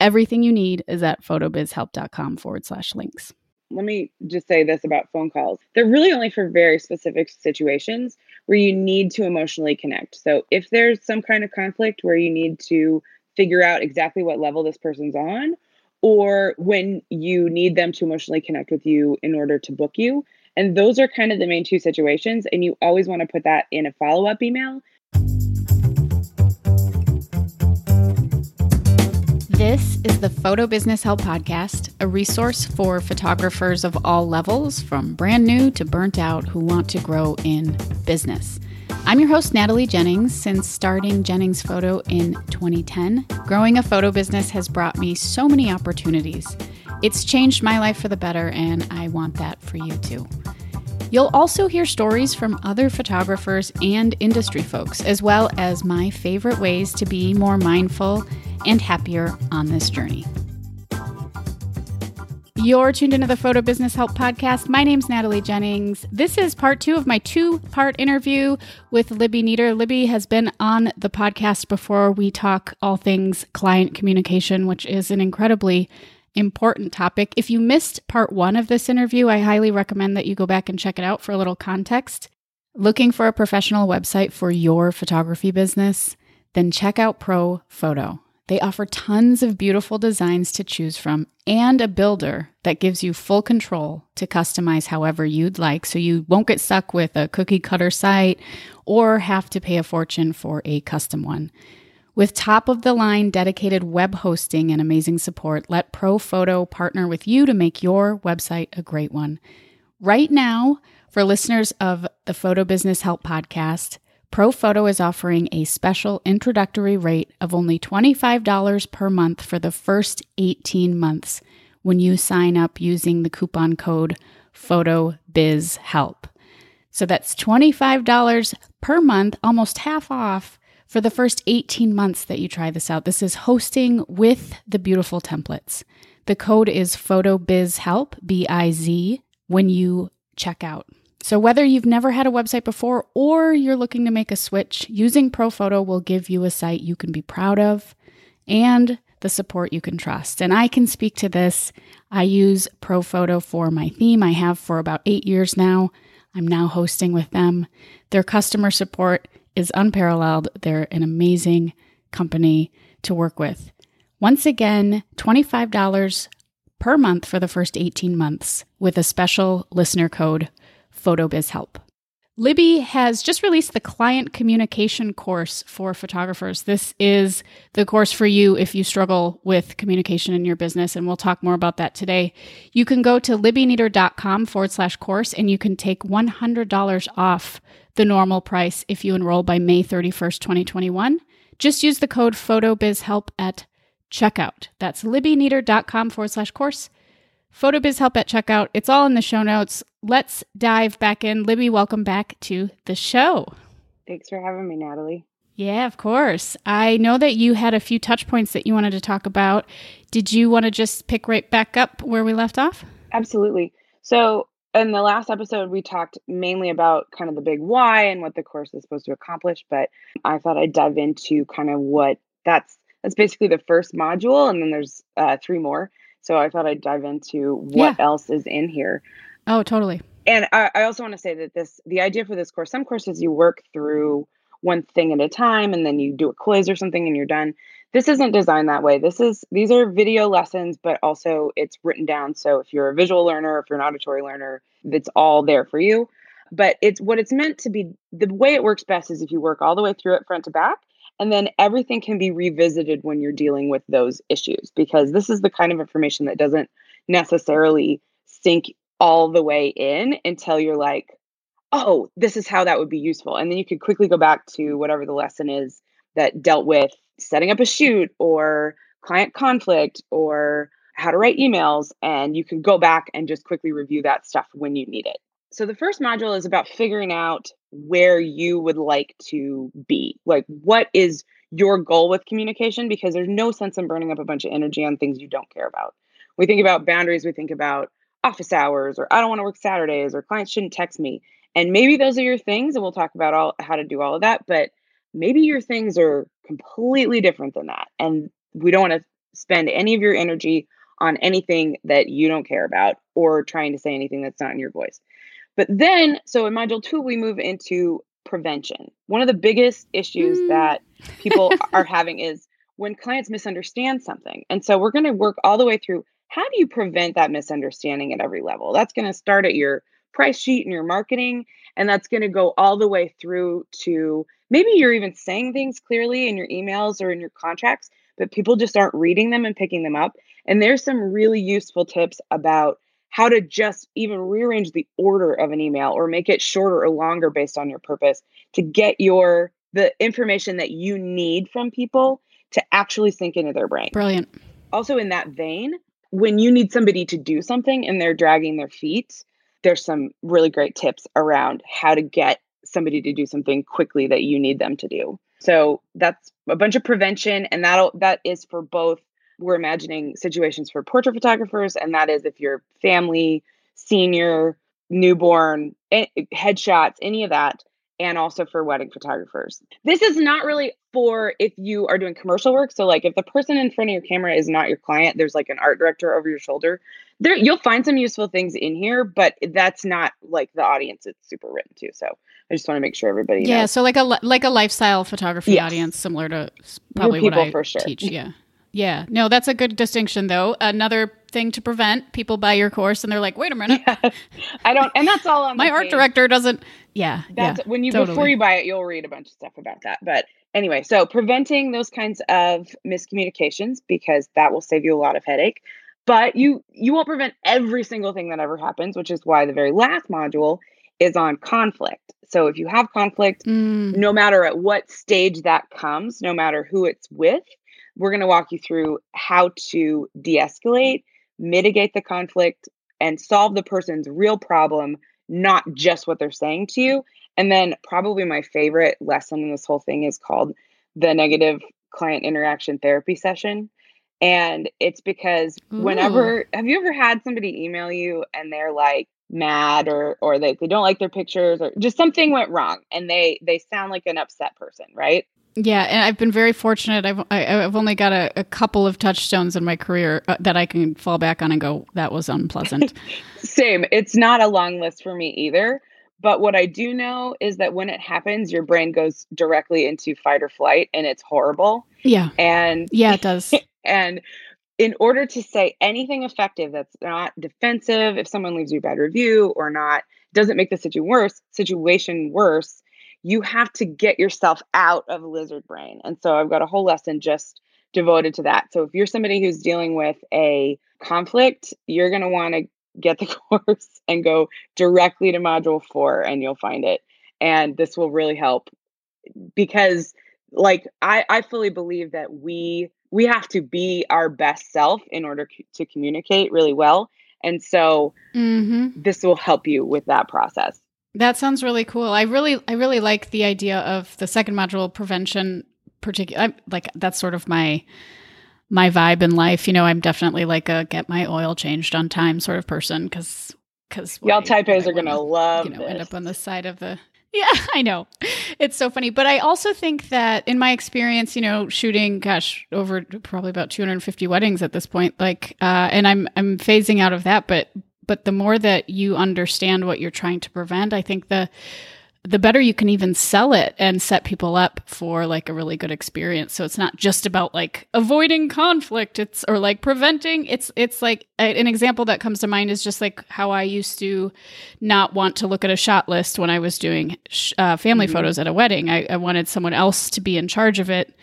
Everything you need is at photobizhelp.com forward slash links. Let me just say this about phone calls. They're really only for very specific situations where you need to emotionally connect. So if there's some kind of conflict where you need to figure out exactly what level this person's on, or when you need them to emotionally connect with you in order to book you. And those are kind of the main two situations. And you always want to put that in a follow up email This is the Photo Business Help Podcast, a resource for photographers of all levels, from brand new to burnt out, who want to grow in business. I'm your host, Natalie Jennings. Since starting Jennings Photo in 2010, growing a photo business has brought me so many opportunities. It's changed my life for the better, and I want that for you too. You'll also hear stories from other photographers and industry folks, as well as my favorite ways to be more mindful and happier on this journey. You're tuned into the Photo Business Help Podcast. My name's Natalie Jennings. This is part two of my two part interview with Libby Nieder. Libby has been on the podcast before. We talk all things client communication, which is an incredibly important topic. If you missed part one of this interview, I highly recommend that you go back and check it out for a little context. Looking for a professional website for your photography business? Then check out Pro Photo. They offer tons of beautiful designs to choose from and a builder that gives you full control to customize however you'd like so you won't get stuck with a cookie cutter site or have to pay a fortune for a custom one. With top of the line dedicated web hosting and amazing support, let ProPhoto partner with you to make your website a great one. Right now, for listeners of the Photo Business Help podcast, ProPhoto is offering a special introductory rate of only $25 per month for the first 18 months when you sign up using the coupon code PHOTOBIZHELP. So that's $25 per month, almost half off for the first 18 months that you try this out. This is hosting with the beautiful templates. The code is PHOTOBIZHELP, B I Z, when you check out. So, whether you've never had a website before or you're looking to make a switch, using ProPhoto will give you a site you can be proud of and the support you can trust. And I can speak to this. I use ProPhoto for my theme. I have for about eight years now. I'm now hosting with them. Their customer support is unparalleled. They're an amazing company to work with. Once again, $25 per month for the first 18 months with a special listener code PhotoBiz Help. Libby has just released the client communication course for photographers. This is the course for you if you struggle with communication in your business, and we'll talk more about that today. You can go to libbynieder.com forward slash course and you can take $100 off the normal price if you enroll by May 31st, 2021. Just use the code PHOTOBIZHELP at checkout. That's libbynieder.com forward slash course. PhotoBiz help at checkout. It's all in the show notes. Let's dive back in. Libby, welcome back to the show. Thanks for having me, Natalie. Yeah, of course. I know that you had a few touch points that you wanted to talk about. Did you want to just pick right back up where we left off? Absolutely. So, in the last episode, we talked mainly about kind of the big why and what the course is supposed to accomplish, but I thought I'd dive into kind of what that's that's basically the first module, and then there's uh, three more. So I thought I'd dive into what yeah. else is in here. Oh, totally. And I, I also want to say that this the idea for this course, some courses you work through one thing at a time and then you do a quiz or something and you're done. This isn't designed that way. This is these are video lessons, but also it's written down. So if you're a visual learner, if you're an auditory learner, it's all there for you. But it's what it's meant to be. The way it works best is if you work all the way through it front to back and then everything can be revisited when you're dealing with those issues because this is the kind of information that doesn't necessarily sink all the way in until you're like, oh, this is how that would be useful. And then you could quickly go back to whatever the lesson is that dealt with setting up a shoot or client conflict or how to write emails. And you can go back and just quickly review that stuff when you need it. So the first module is about figuring out where you would like to be. Like, what is your goal with communication? Because there's no sense in burning up a bunch of energy on things you don't care about. We think about boundaries, we think about office hours, or I don't want to work Saturdays, or clients shouldn't text me. And maybe those are your things, and we'll talk about all how to do all of that. But maybe your things are completely different than that. And we don't want to spend any of your energy on anything that you don't care about or trying to say anything that's not in your voice. But then, so in module two, we move into prevention. One of the biggest issues mm. that people are having is when clients misunderstand something. And so we're going to work all the way through how do you prevent that misunderstanding at every level? That's going to start at your price sheet and your marketing. And that's going to go all the way through to maybe you're even saying things clearly in your emails or in your contracts, but people just aren't reading them and picking them up. And there's some really useful tips about how to just even rearrange the order of an email or make it shorter or longer based on your purpose to get your the information that you need from people to actually sink into their brain. Brilliant. Also in that vein, when you need somebody to do something and they're dragging their feet, there's some really great tips around how to get somebody to do something quickly that you need them to do. So that's a bunch of prevention and that'll that is for both we're imagining situations for portrait photographers and that is if you're family, senior, newborn, headshots, any of that and also for wedding photographers. This is not really for if you are doing commercial work. So like if the person in front of your camera is not your client, there's like an art director over your shoulder. There you'll find some useful things in here, but that's not like the audience it's super written to. So I just want to make sure everybody Yeah, knows. so like a like a lifestyle photography yes. audience similar to probably what I for sure. teach, yeah. Yeah. No, that's a good distinction though. Another thing to prevent people buy your course and they're like, wait a minute. Yeah. I don't and that's all on my art director doesn't yeah. That's yeah, when you totally. before you buy it, you'll read a bunch of stuff about that. But anyway, so preventing those kinds of miscommunications because that will save you a lot of headache. But you you won't prevent every single thing that ever happens, which is why the very last module is on conflict. So if you have conflict, mm. no matter at what stage that comes, no matter who it's with, we're going to walk you through how to de escalate, mitigate the conflict, and solve the person's real problem, not just what they're saying to you. And then, probably my favorite lesson in this whole thing is called the negative client interaction therapy session. And it's because Ooh. whenever, have you ever had somebody email you and they're like, mad or or they, they don't like their pictures or just something went wrong and they they sound like an upset person right yeah, and I've been very fortunate. I've I, have i have only got a, a, couple of touchstones in my career uh, that I can fall back on and go, "That was unpleasant." Same. It's not a long list for me either. But what I do know is that when it happens, your brain goes directly into fight or flight, and it's horrible. Yeah. And yeah, it does. and in order to say anything effective that's not defensive, if someone leaves you a bad review or not, doesn't make the situation worse, situation worse you have to get yourself out of lizard brain. And so I've got a whole lesson just devoted to that. So if you're somebody who's dealing with a conflict, you're going to want to get the course and go directly to module 4 and you'll find it. And this will really help because like I I fully believe that we we have to be our best self in order c- to communicate really well. And so mm-hmm. this will help you with that process. That sounds really cool. I really, I really like the idea of the second module prevention. Particular, like that's sort of my my vibe in life. You know, I'm definitely like a get my oil changed on time sort of person because because y'all typos are gonna love you know this. end up on the side of the yeah, I know. It's so funny. But I also think that in my experience, you know, shooting, gosh, over probably about 250 weddings at this point, like, uh, and I'm, I'm phasing out of that, but but the more that you understand what you're trying to prevent, I think the the better you can even sell it and set people up for like a really good experience. So it's not just about like avoiding conflict, it's or like preventing. It's it's like an example that comes to mind is just like how I used to not want to look at a shot list when I was doing uh, family mm-hmm. photos at a wedding. I, I wanted someone else to be in charge of it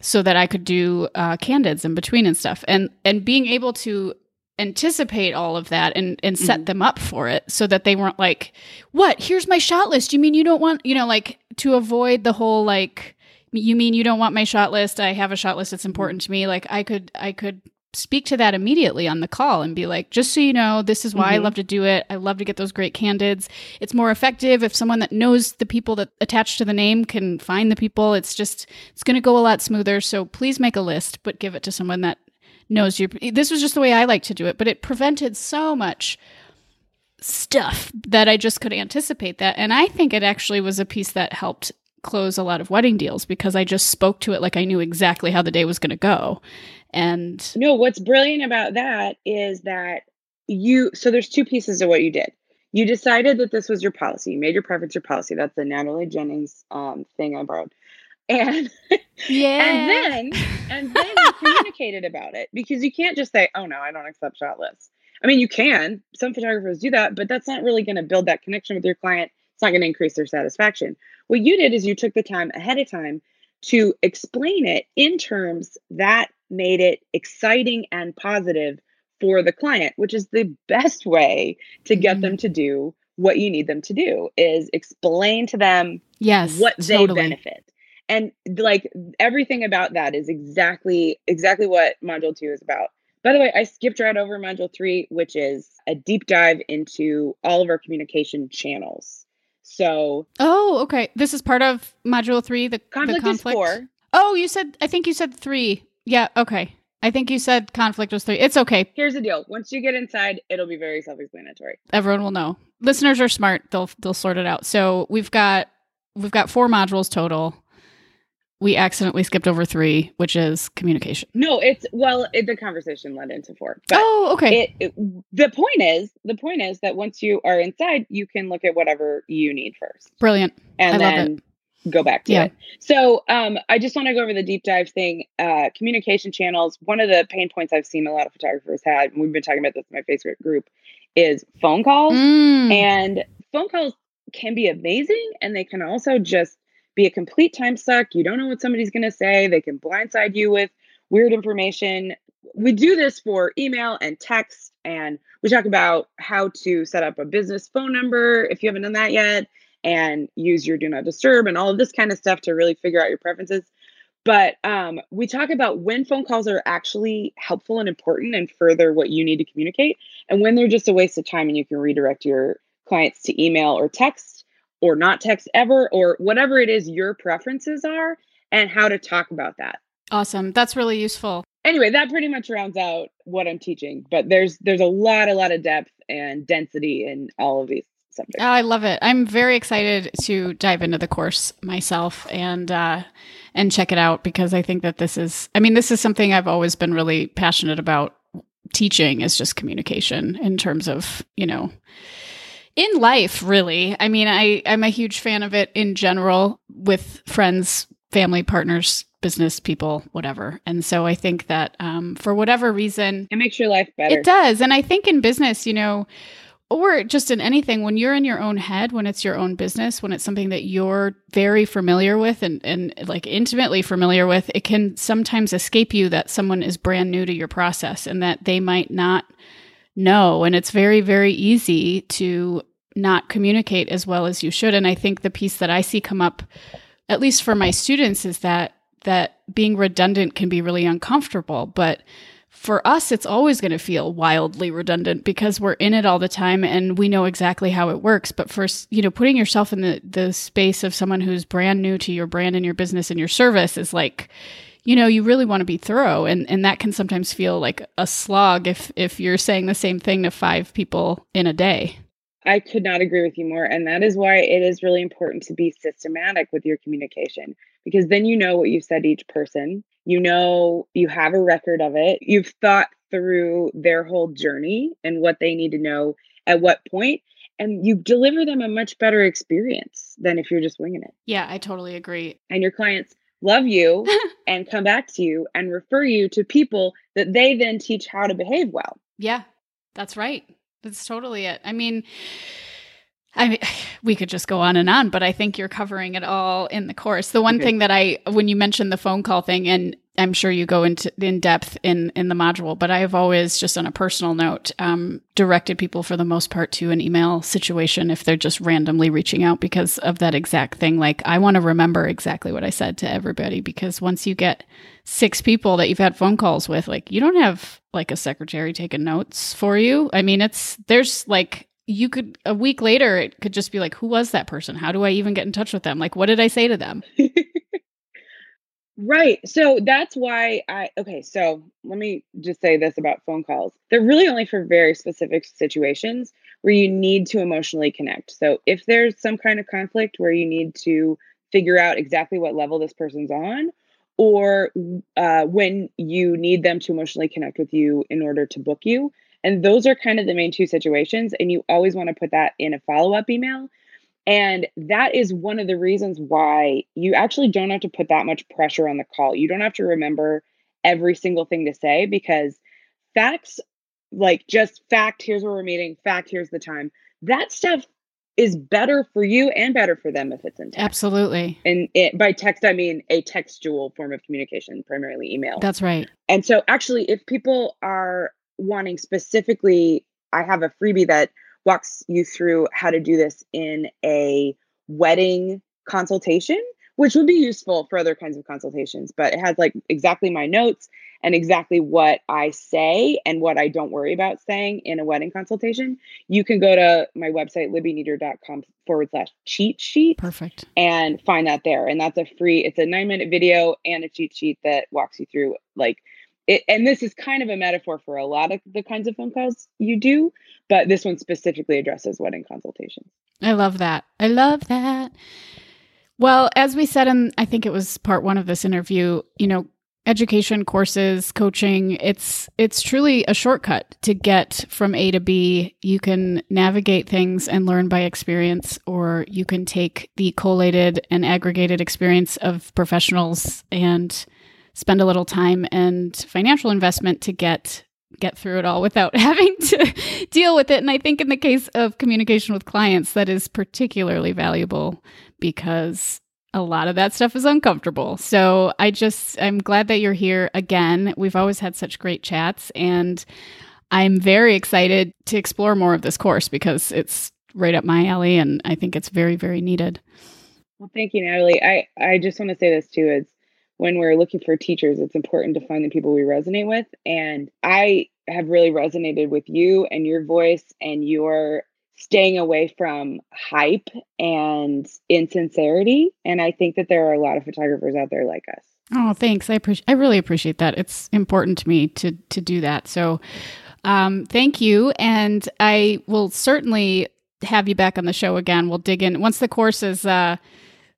so that I could do uh, candids in between and stuff. And and being able to anticipate all of that and and set mm-hmm. them up for it so that they weren't like what here's my shot list you mean you don't want you know like to avoid the whole like you mean you don't want my shot list? I have a shot list. that's important to me. Like I could, I could speak to that immediately on the call and be like, just so you know, this is why mm-hmm. I love to do it. I love to get those great candidates. It's more effective if someone that knows the people that attached to the name can find the people. It's just, it's going to go a lot smoother. So please make a list, but give it to someone that knows you. This was just the way I like to do it, but it prevented so much stuff that I just could anticipate that. And I think it actually was a piece that helped close a lot of wedding deals because I just spoke to it like I knew exactly how the day was going to go. And no, what's brilliant about that is that you, so there's two pieces of what you did. You decided that this was your policy. You made your preference your policy. That's the Natalie Jennings um, thing I borrowed. And yeah, and then and then you communicated about it because you can't just say, "Oh no, I don't accept shot lists." I mean, you can. Some photographers do that, but that's not really going to build that connection with your client. It's not going to increase their satisfaction. What you did is you took the time ahead of time to explain it in terms that made it exciting and positive for the client, which is the best way to get mm-hmm. them to do what you need them to do is explain to them yes what they benefit and like everything about that is exactly exactly what module 2 is about by the way i skipped right over module 3 which is a deep dive into all of our communication channels so oh okay this is part of module 3 the conflict, the conflict? is 4 oh you said i think you said 3 yeah, okay. I think you said conflict was three. It's okay. Here's the deal. Once you get inside, it'll be very self-explanatory. Everyone will know. Listeners are smart. They'll they'll sort it out. So we've got we've got four modules total. We accidentally skipped over three, which is communication. No, it's well, it, the conversation led into four. But oh, okay. It, it, the point is, the point is that once you are inside, you can look at whatever you need first. Brilliant. And I then go back to yeah. it. So um, I just want to go over the deep dive thing. Uh, communication channels. One of the pain points I've seen a lot of photographers had, and we've been talking about this in my Facebook group, is phone calls. Mm. And phone calls can be amazing, and they can also just be a complete time suck. You don't know what somebody's going to say. They can blindside you with weird information. We do this for email and text, and we talk about how to set up a business phone number if you haven't done that yet and use your do not disturb and all of this kind of stuff to really figure out your preferences. But um, we talk about when phone calls are actually helpful and important and further what you need to communicate, and when they're just a waste of time and you can redirect your clients to email or text or not text ever or whatever it is your preferences are and how to talk about that. Awesome. That's really useful. Anyway, that pretty much rounds out what I'm teaching, but there's there's a lot a lot of depth and density in all of these subjects. Oh, I love it. I'm very excited to dive into the course myself and uh, and check it out because I think that this is. I mean, this is something I've always been really passionate about. Teaching is just communication in terms of you know in life really. I mean i i'm a huge fan of it in general with friends family partners business people whatever. And so i think that um, for whatever reason it makes your life better. It does. And i think in business you know or just in anything when you're in your own head when it's your own business when it's something that you're very familiar with and, and like intimately familiar with it can sometimes escape you that someone is brand new to your process and that they might not know and it's very very easy to not communicate as well as you should and i think the piece that i see come up at least for my students is that that being redundant can be really uncomfortable but for us, it's always going to feel wildly redundant because we're in it all the time and we know exactly how it works. But first, you know, putting yourself in the, the space of someone who's brand new to your brand and your business and your service is like, you know, you really want to be thorough. And, and that can sometimes feel like a slog if, if you're saying the same thing to five people in a day. I could not agree with you more. And that is why it is really important to be systematic with your communication because then you know what you've said to each person you know you have a record of it you've thought through their whole journey and what they need to know at what point and you deliver them a much better experience than if you're just winging it yeah i totally agree and your clients love you and come back to you and refer you to people that they then teach how to behave well. Yeah that's right. That's totally it. I mean I mean, we could just go on and on, but I think you're covering it all in the course. The one Okay. thing that I, when you mentioned the phone call thing, and I'm sure you go into in depth in in the module, but I have always, just on a personal note, um, directed people for the most part to an email situation if they're just randomly reaching out because of that exact thing. Like, I want to remember exactly what I said to everybody because once you get six people that you've had phone calls with, like, you don't have like a secretary taking notes for you. I mean, it's there's like you could a week later it could just be like who was that person how do i even get in touch with them like what did i say to them Right. So that's why I okay, so let me just say this about phone calls. They're really only for very specific situations where you need to emotionally connect. So if there's some kind of conflict where you need to figure out exactly what level this person's on or uh, when you need them to emotionally connect with you in order to book you. And those are kind of the main two situations and you always want to put that in a follow-up email and that is one of the reasons why you actually don't have to put that much pressure on the call. You don't have to remember every single thing to say because facts, like just fact, here's where we're meeting, fact, here's the time, that stuff is better for you and better for them if it's in text. absolutely And it, by text, I mean a textual form of communication, primarily email. that's right And so, actually, if people are wanting specifically, I have a freebie that walks you through how to do this in a wedding consultation, which would be useful for other kinds of consultations. But it has like exactly my notes and exactly what I say and what I don't worry about saying in a wedding consultation. You can go to my website, libbynieder.com forward slash cheat sheet perfect and find that there. And that's a free, it's a nine minute video and a cheat sheet that walks you through like it. And this is kind of a metaphor for a lot of the kinds of phone calls you do, but this one specifically addresses wedding consultations. i love that i love that well as we said in i think it was part one of this interview you know education courses coaching it's it's truly a shortcut to get from a to b you can navigate things and learn by experience or you can take the collated and aggregated experience of professionals and spend a little time and financial investment to get get through it all without having to deal with it and i think in the case of communication with clients that is particularly valuable because a lot of that stuff is uncomfortable. So I just, I'm glad that you're here again. We've always had such great chats, and I'm very excited to explore more of this course because it's right up my alley, and I think it's very, very needed. Well, thank you, Natalie. I, I just want to say this too is when we're looking for teachers, it's important to find the people we resonate with. And I have really resonated with you and your voice and your staying away from hype and insincerity. And I think that there are a lot of photographers out there like us. Oh, thanks. I appreciate. I really appreciate that. It's important to me to to do that. So, um, thank you, and I will certainly have you back on the show again. We'll dig in once the course is uh,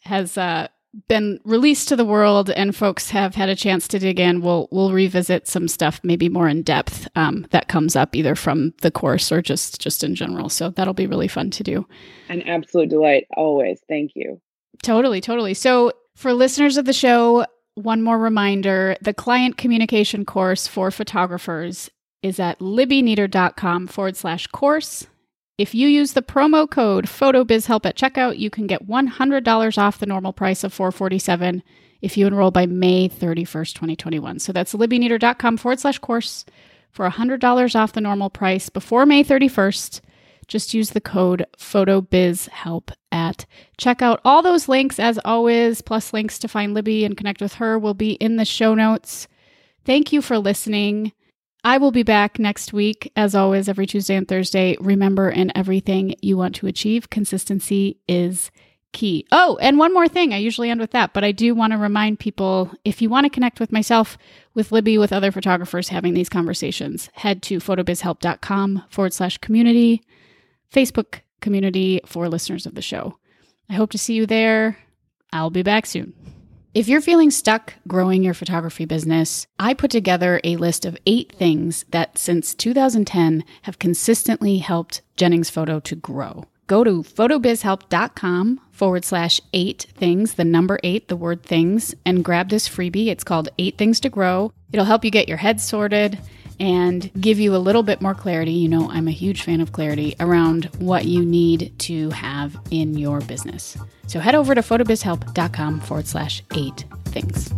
has uh, been released to the world and folks have had a chance to dig in. We'll we'll revisit some stuff, maybe more in depth, um, that comes up either from the course or just just in general. So that'll be really fun to do. An absolute delight, always. Thank you. Totally, totally. So, for listeners of the show, one more reminder the client communication course for photographers is at libbynieder.com forward slash course. If you use the promo code PhotoBizHelp at checkout, you can get $100 off the normal price of 447 if you enroll by May 31st, 2021. So that's libbynieder.com forward slash course for $100 off the normal price before May 31st. Just use the code PhotoBizHelp at checkout. All those links, as always, plus links to find Libby and connect with her, will be in the show notes. Thank you for listening. I will be back next week, as always, every Tuesday and Thursday. Remember, in everything you want to achieve, consistency is key. Oh, and one more thing. I usually end with that, but I do want to remind people if you want to connect with myself, with Libby, with other photographers having these conversations, head to photobizhelp.com forward slash community, Facebook community for listeners of the show. I hope to see you there. I'll be back soon. If you're feeling stuck growing your photography business, I put together a list of eight things that since 2010 have consistently helped Jennings Photo to grow. Go to photobizhelp.com forward slash eight things, the number eight, the word things, and grab this freebie. It's called Eight Things to Grow. It'll help you get your head sorted and give you a little bit more clarity. You know, I'm a huge fan of clarity around what you need to have in your business. So head over to photobizhelp.com forward slash eight things.